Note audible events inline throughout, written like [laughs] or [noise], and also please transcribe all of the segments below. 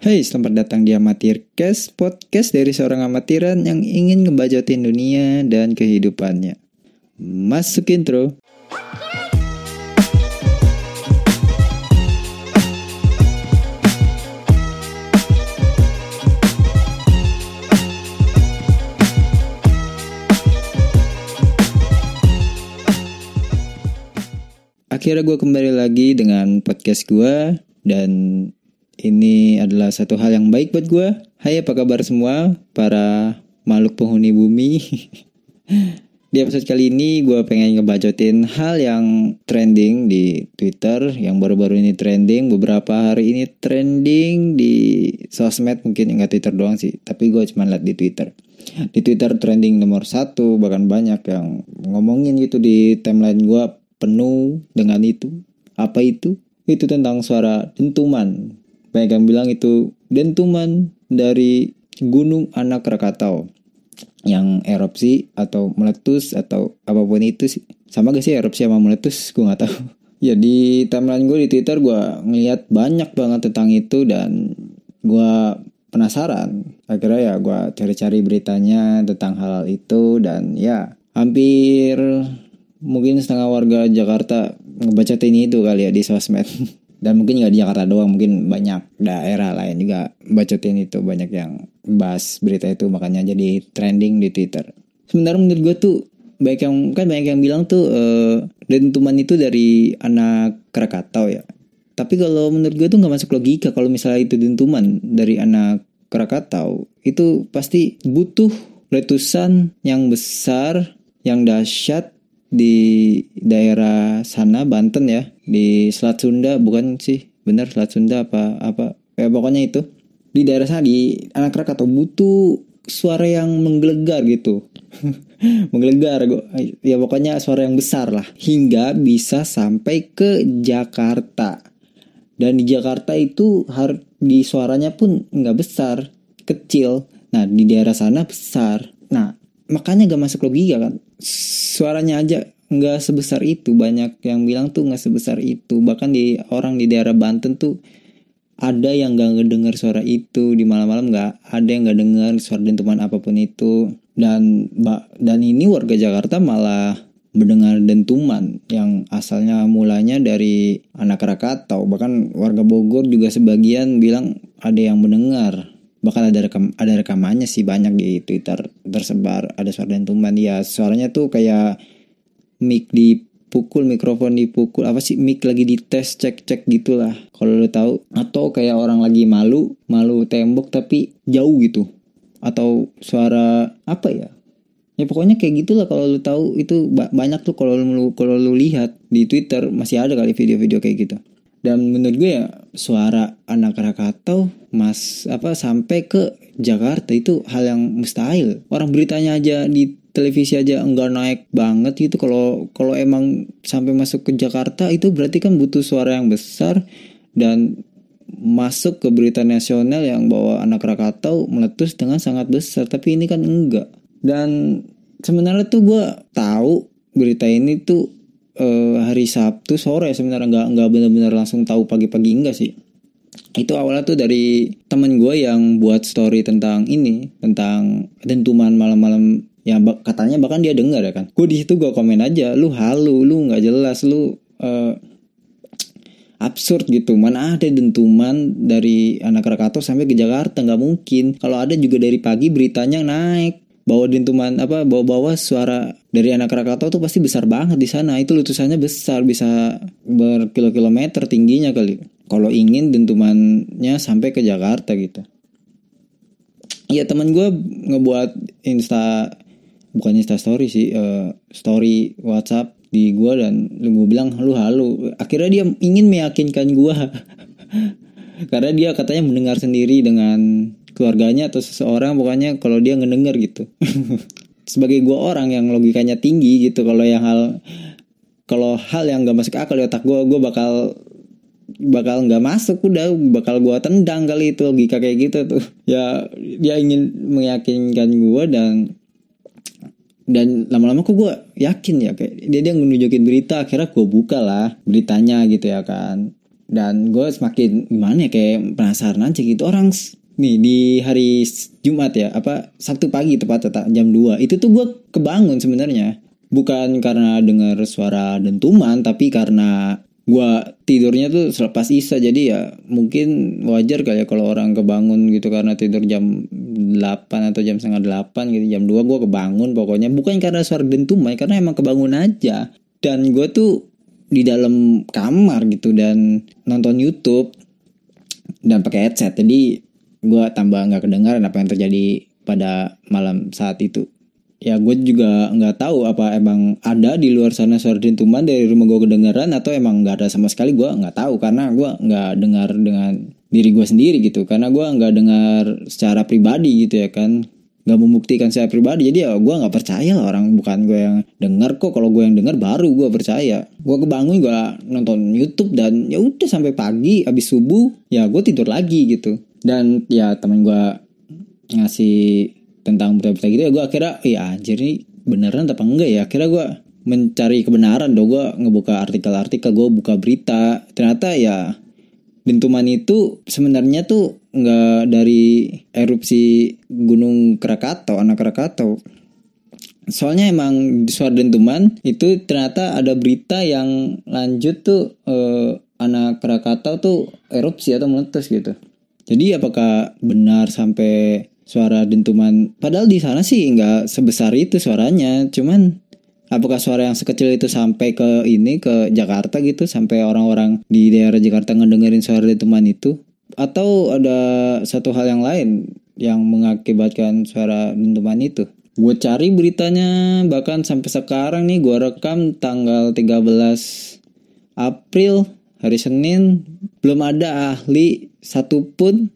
Hai, selamat datang di Amatircast, podcast dari seorang amatiran yang ingin ngebajotin dunia dan kehidupannya. Masuk intro. Akhirnya gue kembali lagi dengan podcast gue dan ini adalah satu hal yang baik buat gue. Hai apa kabar semua para makhluk penghuni bumi. [laughs] di episode kali ini gue pengen ngebacotin hal yang trending di Twitter yang baru-baru ini trending beberapa hari ini trending di sosmed mungkin nggak Twitter doang sih tapi gue cuma liat di Twitter di Twitter trending nomor satu bahkan banyak yang ngomongin gitu di timeline gue penuh dengan itu. Apa itu? Itu tentang suara dentuman. Banyak yang bilang itu dentuman dari Gunung Anak Rakatau yang erupsi atau meletus atau apa pun itu sih. Sama gak sih erupsi sama meletus? Gue gak tahu. [laughs] Ya di timeline gue di Twitter gue ngeliat banyak banget tentang itu dan gue penasaran. Akhirnya ya gue cari-cari beritanya tentang hal itu dan ya hampir mungkin setengah warga Jakarta ngebacotin itu kali ya di sosmed. [laughs] Dan mungkin nggak di Jakarta doang, mungkin banyak daerah lain juga bacotin itu banyak yang bahas berita itu makanya jadi trending di Twitter. Sebenarnya menurut gue tuh banyak yang kan banyak yang bilang tuh uh, dentuman itu dari anak Krakatau ya. Tapi kalau menurut gue tuh nggak masuk logika kalau misalnya itu dentuman dari anak Krakatau itu pasti butuh letusan yang besar, yang dahsyat di daerah sana Banten ya. Di Selat Sunda bukan sih. Benar Selat Sunda apa apa. Kayak pokoknya itu. Di daerah sana di anak Krakatau butuh suara yang menggelegar gitu. [laughs] Menggelegar ya pokoknya suara yang besar lah. Hingga bisa sampai ke Jakarta. Dan di Jakarta itu har di suaranya pun nggak besar. Kecil. Nah di daerah sana besar. Nah makanya gak masuk logika kan suaranya aja nggak sebesar itu. Banyak yang bilang tuh nggak sebesar itu. Bahkan di orang di daerah Banten tuh ada yang gak ngedengar suara itu. Di malam-malam nggak ada yang nggak dengar suara dentuman apa pun itu. Dan dan ini warga Jakarta malah mendengar dentuman yang asalnya mulanya dari anak Krakatau bahkan warga Bogor juga sebagian bilang ada yang mendengar bahkan ada rekam ada rekamannya sih banyak di Twitter tersebar ada suara dentuman ya suaranya tuh kayak mic dipukul mikrofon dipukul apa sih mic lagi dites cek cek gitulah. Kalau lo tahu atau kayak orang lagi malu malu tembok tapi jauh gitu. Atau suara apa ya? Ya pokoknya kayak gitulah kalau lo tahu. Itu banyak tuh kalau lu kalau lu lihat di Twitter masih ada kali video-video kayak gitu dan menurut gue ya suara anak Krakatau mas apa sampai ke Jakarta itu hal yang mustahil. Orang beritanya aja di televisi aja enggak naik banget gitu. Kalau kalau emang sampai masuk ke Jakarta itu berarti kan butuh suara yang besar dan masuk ke berita nasional yang bawa anak Krakatau meletus dengan sangat besar. Tapi ini kan enggak. Dan sebenarnya tuh gue tahu berita ini tuh uh, hari Sabtu sore sebenarnya nggak nggak benar-benar langsung tahu pagi-pagi enggak sih. Itu awalnya tuh dari temen gue yang buat story tentang ini tentang dentuman malam-malam ya katanya bahkan dia dengar ya kan. Gue di situ gue komen aja lu halu lu nggak jelas lu uh, absurd gitu. Mana ada dentuman dari anak Krakatau sampai ke Jakarta nggak mungkin. Kalau ada juga dari pagi beritanya naik bawa dentuman apa bawa-bawa suara dari anak Krakatau tuh pasti besar banget di sana. Itu letusannya besar bisa berkilo-kilometer tingginya kali. Kalau ingin dentumannya sampai ke Jakarta gitu. Ya teman gue ngebuat insta bukan insta story sih uh, story WhatsApp di gue dan lu gue bilang lu halu. Akhirnya dia ingin meyakinkan gue [laughs] karena dia katanya mendengar sendiri dengan keluarganya atau seseorang pokoknya kalau dia ngedenger gitu. [laughs] Sebagai gue orang yang logikanya tinggi gitu kalau yang hal kalau hal yang gak masuk akal di otak gue gue bakal bakal nggak masuk udah bakal gue tendang kali itu logika kayak gitu tuh. [laughs] Ya dia ingin meyakinkan gue dan dan lama-lama kok gue yakin ya kayak dia dia nunjukin berita akhirnya gue buka lah beritanya gitu ya kan. Dan gue semakin gimana ya kayak penasaran aja gitu. Orang nih di hari Jumat ya apa Sabtu pagi tepat tepat jam 2 itu tuh gue kebangun sebenarnya. Bukan karena dengar suara dentuman tapi karena gue tidurnya tuh selepas isa jadi ya mungkin wajar kali ya kalau orang kebangun gitu karena tidur jam 8 atau jam setengah 8 gitu. Jam 2 gue kebangun pokoknya. Bukan karena suara dentuman karena emang kebangun aja. Dan gue tuh di dalam kamar gitu dan nonton YouTube dan pakai headset. Jadi gue tambah nggak kedengaran apa yang terjadi pada malam saat itu. Ya gue juga nggak tahu apa emang ada di luar sana suara dentuman dari rumah gue kedengaran atau emang nggak ada sama sekali. Gue nggak tahu karena gue nggak dengar dengan diri gue sendiri gitu. Karena gue nggak dengar secara pribadi gitu ya kan nggak membuktikan saya pribadi. Jadi ya gue nggak percaya lah orang. Bukan gue yang dengar kok. Kalau gue yang dengar baru gue percaya. Gue kebangun gue nonton YouTube dan ya udah sampai pagi. Habis subuh ya gue tidur lagi gitu. Dan ya teman gue ngasih tentang berita-berita gitu ya gue akhirnya ya anjir ini beneran apa enggak ya? Akhirnya gue mencari kebenaran dong. Gue ngebuka artikel-artikel gue buka berita. Ternyata ya dentuman itu sebenarnya tuh nggak dari erupsi Gunung Krakatau, anak Krakatau. Soalnya emang di suara dentuman itu ternyata ada berita yang lanjut tuh eh, anak Krakatau tuh erupsi atau meletus gitu. Jadi apakah benar sampai suara dentuman? Padahal di sana sih nggak sebesar itu suaranya, cuman apakah suara yang sekecil itu sampai ke ini ke Jakarta gitu sampai orang-orang di daerah Jakarta ngedengerin suara dentuman itu atau ada satu hal yang lain yang mengakibatkan suara dentuman itu? Gue cari beritanya bahkan sampai sekarang nih gue rekam tanggal 13 April hari Senin belum ada ahli satupun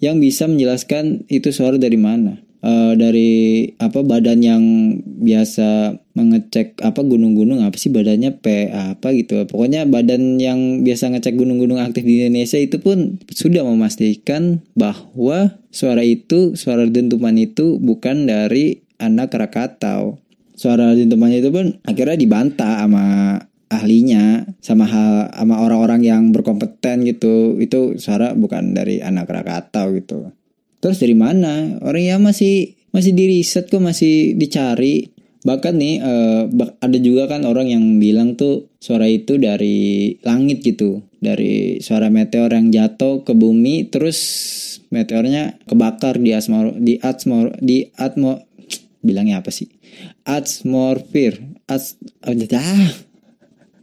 yang bisa menjelaskan itu suara dari mana uh, dari apa badan yang biasa mengecek apa gunung-gunung apa sih badannya P apa gitu. Pokoknya badan yang biasa ngecek gunung-gunung aktif di Indonesia itu pun sudah memastikan bahwa suara itu suara dentuman itu bukan dari anak Krakatau. Suara dentuman itu pun akhirnya dibantah sama ahlinya sama hal sama orang-orang yang berkompeten gitu. Itu suara bukan dari anak Krakatau gitu Terus dari mana? Orang ya masih masih di riset kok masih dicari. Bahkan nih uh, ada juga kan orang yang bilang tuh suara itu dari langit gitu, dari suara meteor yang jatuh ke bumi terus meteornya kebakar di atmosfer di atmosfer di atmo bilangnya apa sih? Atmosfer. Ats oh, ah.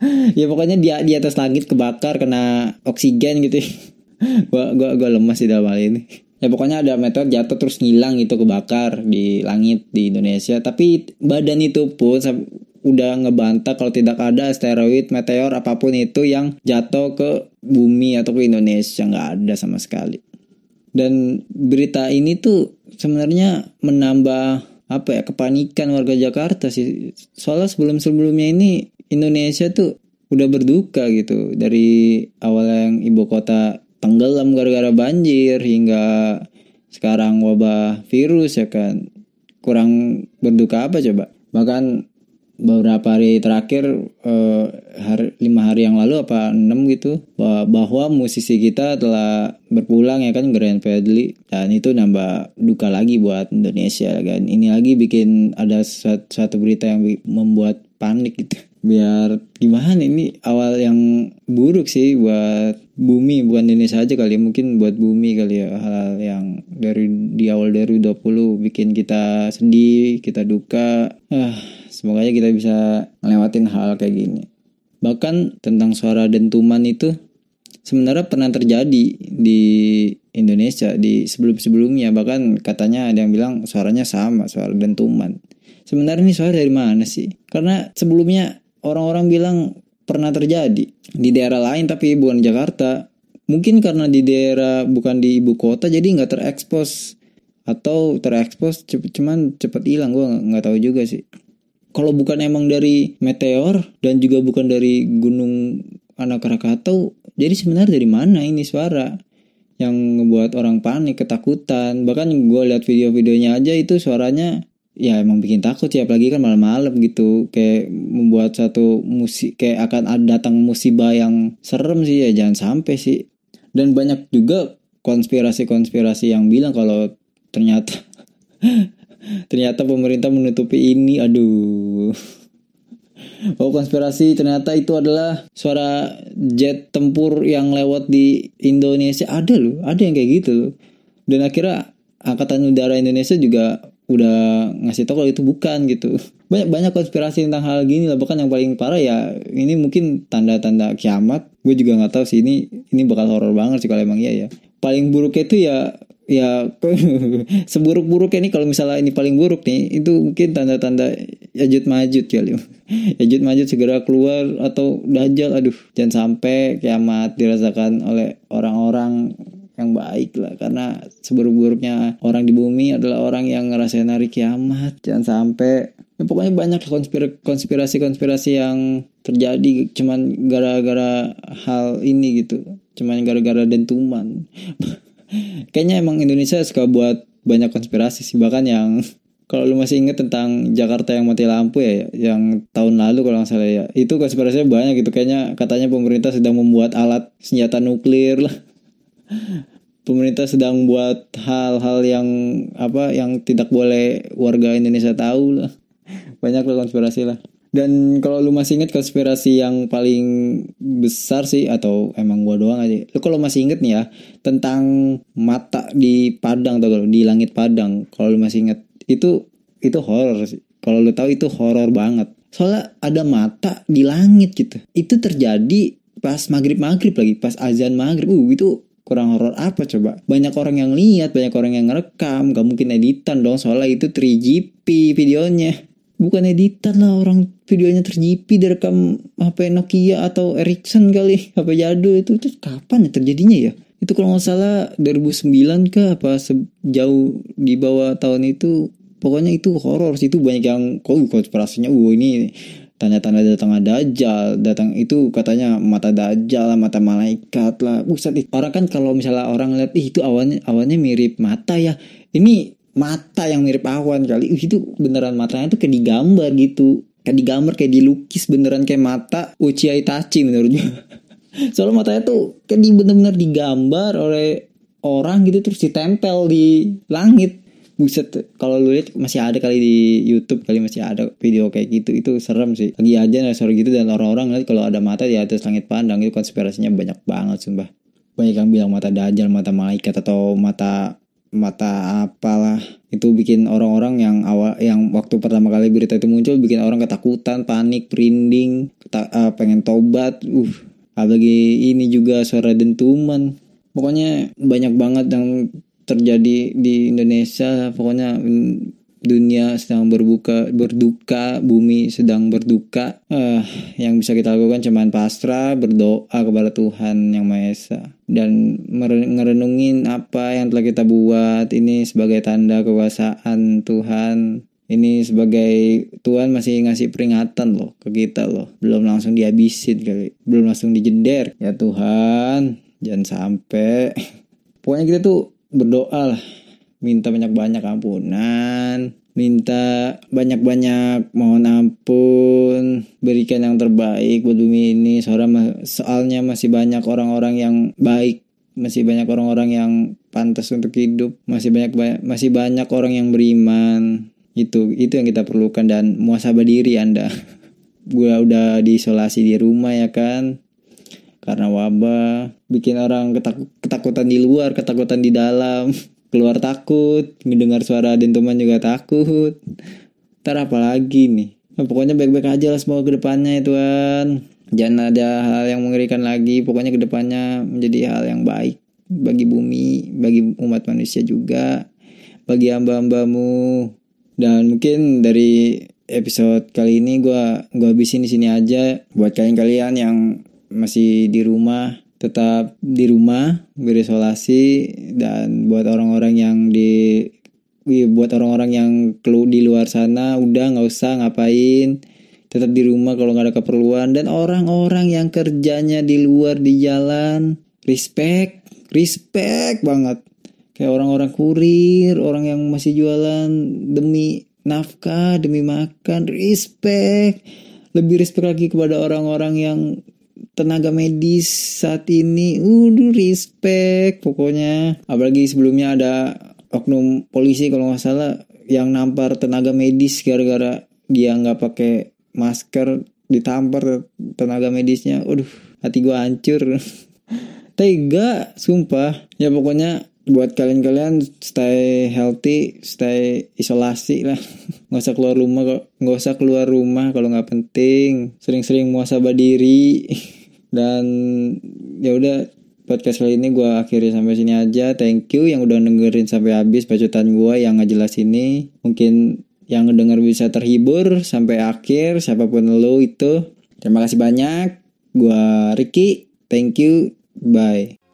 [laughs] ya pokoknya dia di atas langit kebakar kena oksigen gitu. [laughs] gua gua gua lemas di dalam hal ini ya pokoknya ada meteor jatuh terus ngilang itu kebakar di langit di Indonesia. Tapi badan itu pun udah ngebantah kalau tidak ada asteroid meteor apa pun itu yang jatuh ke bumi atau ke Indonesia. Nggak ada sama sekali. Dan berita ini tuh sebenarnya menambah apa ya kepanikan warga Jakarta sih. Soalnya sebelum sebelumnya ini Indonesia tuh udah berduka gitu. Dari awal yang ibu kota tenggelam gara-gara banjir hingga sekarang wabah virus ya kan? Kurang berduka apa coba? Bahkan beberapa hari terakhir eh, hari, lima hari yang lalu apa enam gitu bahwa musisi kita telah berpulang ya kan Grand Fadli dan itu nambah duka lagi buat Indonesia kan? Ini lagi bikin ada suatu berita yang membuat panik gitu. Biar gimana ini? Awal yang buruk sih buat bumi bukan Indonesia aja kali ya. Mungkin buat bumi kali ya hal-hal yang dari di awal dari 20 bikin kita sedih kita duka. Ah semoga aja kita bisa ngelewatin hal kayak gini. Bahkan tentang suara dentuman itu sebenarnya pernah terjadi di Indonesia di sebelum-sebelumnya. Bahkan katanya ada yang bilang suaranya sama suara dentuman sebenarnya ini suara dari mana sih? Karena sebelumnya orang-orang bilang pernah terjadi di daerah lain tapi bukan Jakarta. Mungkin karena di daerah bukan di ibu kota jadi nggak terekspos atau terekspos cuman cepet hilang gue nggak tahu juga sih. Kalau bukan emang dari meteor dan juga bukan dari gunung anak Krakatau, jadi sebenarnya dari mana ini suara yang ngebuat orang panik ketakutan bahkan gue lihat video-videonya aja itu suaranya ya emang bikin takut ya apalagi kan malam-malam gitu. Kayak membuat satu musik kayak akan datang musibah yang serem sih ya jangan sampai sih. Dan banyak juga konspirasi-konspirasi yang bilang kalau ternyata [laughs] ternyata pemerintah menutupi ini aduh. Oh konspirasi ternyata itu adalah suara jet tempur yang lewat di Indonesia. Ada loh, ada yang kayak gitu loh. Dan akhirnya angkatan udara Indonesia juga udah ngasih tahu kalau itu bukan gitu. Banyak banyak konspirasi tentang hal gini lah. Bahkan yang paling parah ya ini mungkin tanda-tanda kiamat. Gue juga nggak tahu sih ini ini bakal horor banget sih kalau emang iya ya. Paling buruknya itu ya ya [laughs] seburuk-buruknya nih kalau misalnya ini paling buruk nih itu mungkin tanda-tanda Yajud Majud kali [laughs] Yajud Majud segera keluar atau Dajjal aduh jangan sampai kiamat dirasakan oleh orang-orang yang baik lah. Karena seburuk-buruknya orang di bumi adalah orang yang ngerasain hari kiamat. Jangan sampai ya pokoknya banyak konspirasi-konspirasi yang terjadi cuman gara-gara hal ini gitu. Cuman gara-gara dentuman. [laughs] Kayaknya emang Indonesia suka buat banyak konspirasi sih. Bahkan yang kalau lu masih inget tentang Jakarta yang mati lampu ya yang tahun lalu kalau nggak salah ya. Itu konspirasinya banyak gitu. Kayaknya katanya pemerintah sedang membuat alat senjata nuklir lah [laughs] pemerintah sedang buat hal-hal yang apa yang tidak boleh warga Indonesia tahu lah banyak lah konspirasi lah dan kalau lu masih inget konspirasi yang paling besar sih atau emang gua doang aja. Lu kalau masih inget nih ya tentang mata di Padang atau di langit Padang. Kalau lu masih inget itu itu horor sih. Kalau lu tahu itu horor banget. Soalnya ada mata di langit gitu. Itu terjadi pas maghrib maghrib lagi, pas azan maghrib. Uh itu kurang horor apa coba? Banyak orang yang lihat, banyak orang yang ngerekam. Gak mungkin editan dong. Soalnya itu 3GP videonya bukan editan lah orang videonya terjipi direkam HP Nokia atau Ericsson kali HP jadul itu itu kapan ya terjadinya ya itu kalau nggak salah 2009 kah apa sejauh di bawah tahun itu pokoknya itu horor sih itu banyak yang kok konspirasinya uh ini tanda-tanda datang dajjal datang itu katanya mata dajjal mata malaikat lah. Buset, orang kan kalau misalnya orang lihat Ih, itu awalnya awalnya mirip mata ya. Ini mata yang mirip awan kali. Uh, itu beneran matanya tuh kayak digambar gitu. Kayak digambar kayak dilukis beneran kayak mata Uchiha Itachi menurutnya [laughs] soalnya matanya tuh kayak bener-bener digambar oleh orang gitu terus ditempel di langit buset kalau lu lihat masih ada kali di YouTube kali masih ada video kayak gitu. Itu serem sih. Lagi aja sore gitu dan orang-orang lihat kalau ada mata di atas langit pandang itu konspirasinya banyak banget sumpah. Banyak yang bilang mata dajjal mata malaikat atau mata mata apalah. Itu bikin orang-orang yang awal yang waktu pertama kali berita itu muncul bikin orang ketakutan panik merinding uh, pengen tobat. Uh apalagi ini juga suara dentuman. Pokoknya banyak banget yang terjadi di Indonesia pokoknya dunia sedang berbuka berduka bumi sedang berduka. Uh, yang bisa kita lakukan cuman pasrah berdoa kepada Tuhan yang Maha Esa. Dan merenungin apa yang telah kita buat ini sebagai tanda kekuasaan Tuhan. Ini sebagai Tuhan masih ngasih peringatan loh ke kita loh. Belum langsung dihabisin kali. Belum langsung dijender. Ya Tuhan jangan sampai. [laughs] Pokoknya kita tuh berdoa lah minta banyak-banyak ampunan, minta banyak-banyak mohon ampun, berikan yang terbaik buat bumi ini. Soalnya, soalnya masih banyak orang-orang yang baik, masih banyak orang-orang yang pantas untuk hidup, masih banyak masih banyak orang yang beriman. Itu itu yang kita perlukan dan muasabah diri Anda. [laughs] Gue udah diisolasi di rumah ya kan karena wabah bikin orang ketakutan di luar ketakutan di dalam. [laughs] Keluar takut mendengar suara dentuman juga takut. Ntar apa lagi nih? Nah, pokoknya baik-baik aja lah semua ke depannya ya Tuhan. Jangan ada hal yang mengerikan lagi. Pokoknya ke depannya menjadi hal yang baik bagi bumi bagi umat manusia juga bagi hamba-hambamu. Dan mungkin dari episode kali ini gue gue habisin di sini aja buat kalian-kalian yang masih di rumah tetap di rumah berisolasi dan buat orang-orang yang di buat orang-orang yang kelu di luar sana udah nggak usah ngapain tetap di rumah kalau nggak ada keperluan. Dan orang-orang yang kerjanya di luar di jalan respect respect banget. Kayak orang-orang kurir orang yang masih jualan demi nafkah demi makan respect. Lebih respect lagi kepada orang-orang yang tenaga medis saat ini udah respect pokoknya apalagi sebelumnya ada oknum polisi kalau nggak salah yang nampar tenaga medis gara-gara dia nggak pakai masker ditampar tenaga medisnya Waduh hati gua hancur [laughs] tega sumpah ya pokoknya buat kalian-kalian stay healthy, stay isolasi lah. [laughs] nggak usah keluar rumah nggak usah keluar rumah kalau nggak penting. Sering-sering muasabah diri. [laughs] Dan ya udah podcast kali ini gue akhiri sampai sini aja. Thank you yang udah dengerin sampai habis bacotan gue yang nggak jelas ini. Mungkin yang ngedenger bisa terhibur sampai akhir siapa pun lo itu. Terima kasih banyak. Gue Ricky. Thank you. Bye.